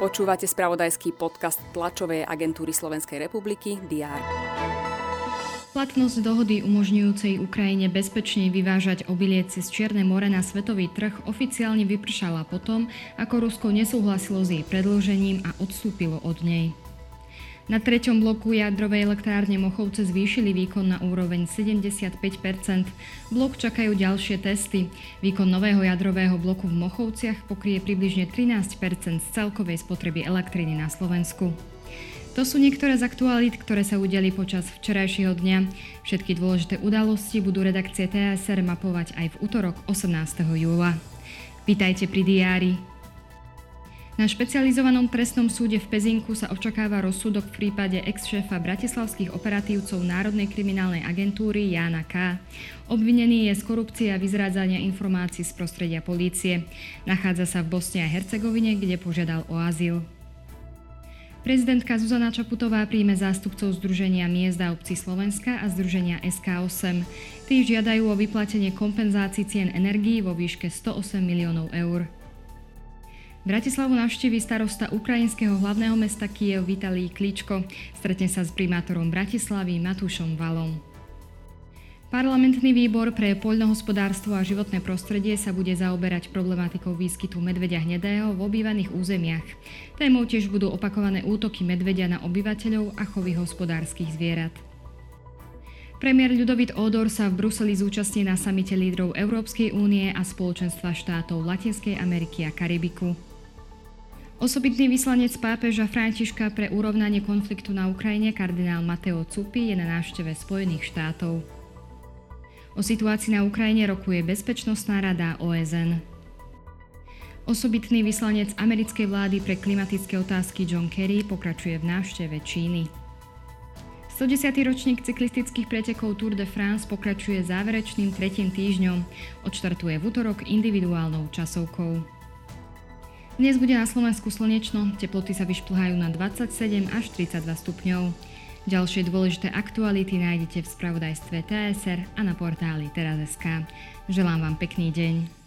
Počúvate spravodajský podcast tlačovej agentúry Slovenskej republiky DR. Platnosť dohody umožňujúcej Ukrajine bezpečne vyvážať obilie cez Čierne more na svetový trh oficiálne vypršala potom, ako Rusko nesúhlasilo s jej predložením a odstúpilo od nej. Na treťom bloku jadrovej elektrárne Mochovce zvýšili výkon na úroveň 75% Blok čakajú ďalšie testy. Výkon nového jadrového bloku v Mochovciach pokrie približne 13 z celkovej spotreby elektriny na Slovensku. To sú niektoré z aktualít, ktoré sa udeli počas včerajšieho dňa. Všetky dôležité udalosti budú redakcie TSR mapovať aj v útorok 18. júla. Vítajte pri diári. Na špecializovanom trestnom súde v Pezinku sa očakáva rozsudok v prípade ex-šéfa bratislavských operatívcov Národnej kriminálnej agentúry Jána K. Obvinený je z korupcie a vyzrádzania informácií z prostredia polície. Nachádza sa v Bosne a Hercegovine, kde požiadal o azyl. Prezidentka Zuzana Čaputová príjme zástupcov Združenia miest a obcí Slovenska a Združenia SK8. Tí žiadajú o vyplatenie kompenzácií cien energií vo výške 108 miliónov eur. Bratislavu navštíví starosta ukrajinského hlavného mesta Kiev Vitalij Kličko. Stretne sa s primátorom Bratislavy Matúšom Valom. Parlamentný výbor pre poľnohospodárstvo a životné prostredie sa bude zaoberať problematikou výskytu medveďa hnedého v obývaných územiach. Témou tiež budú opakované útoky medveďa na obyvateľov a chovy hospodárskych zvierat. Premiér Ľudovit Ódor sa v Bruseli zúčastní na samite lídrov Európskej únie a spoločenstva štátov Latinskej Ameriky a Karibiku. Osobitný vyslanec pápeža Františka pre urovnanie konfliktu na Ukrajine kardinál Mateo Cupi je na návšteve Spojených štátov. O situácii na Ukrajine rokuje Bezpečnostná rada OSN. Osobitný vyslanec americkej vlády pre klimatické otázky John Kerry pokračuje v návšteve Číny. 110. ročník cyklistických pretekov Tour de France pokračuje záverečným tretím týždňom. Odštartuje v útorok individuálnou časovkou. Dnes bude na Slovensku slnečno, teploty sa vyšplhajú na 27 až 32 stupňov. Ďalšie dôležité aktuality nájdete v spravodajstve TSR a na portáli teraz.sk. Želám vám pekný deň.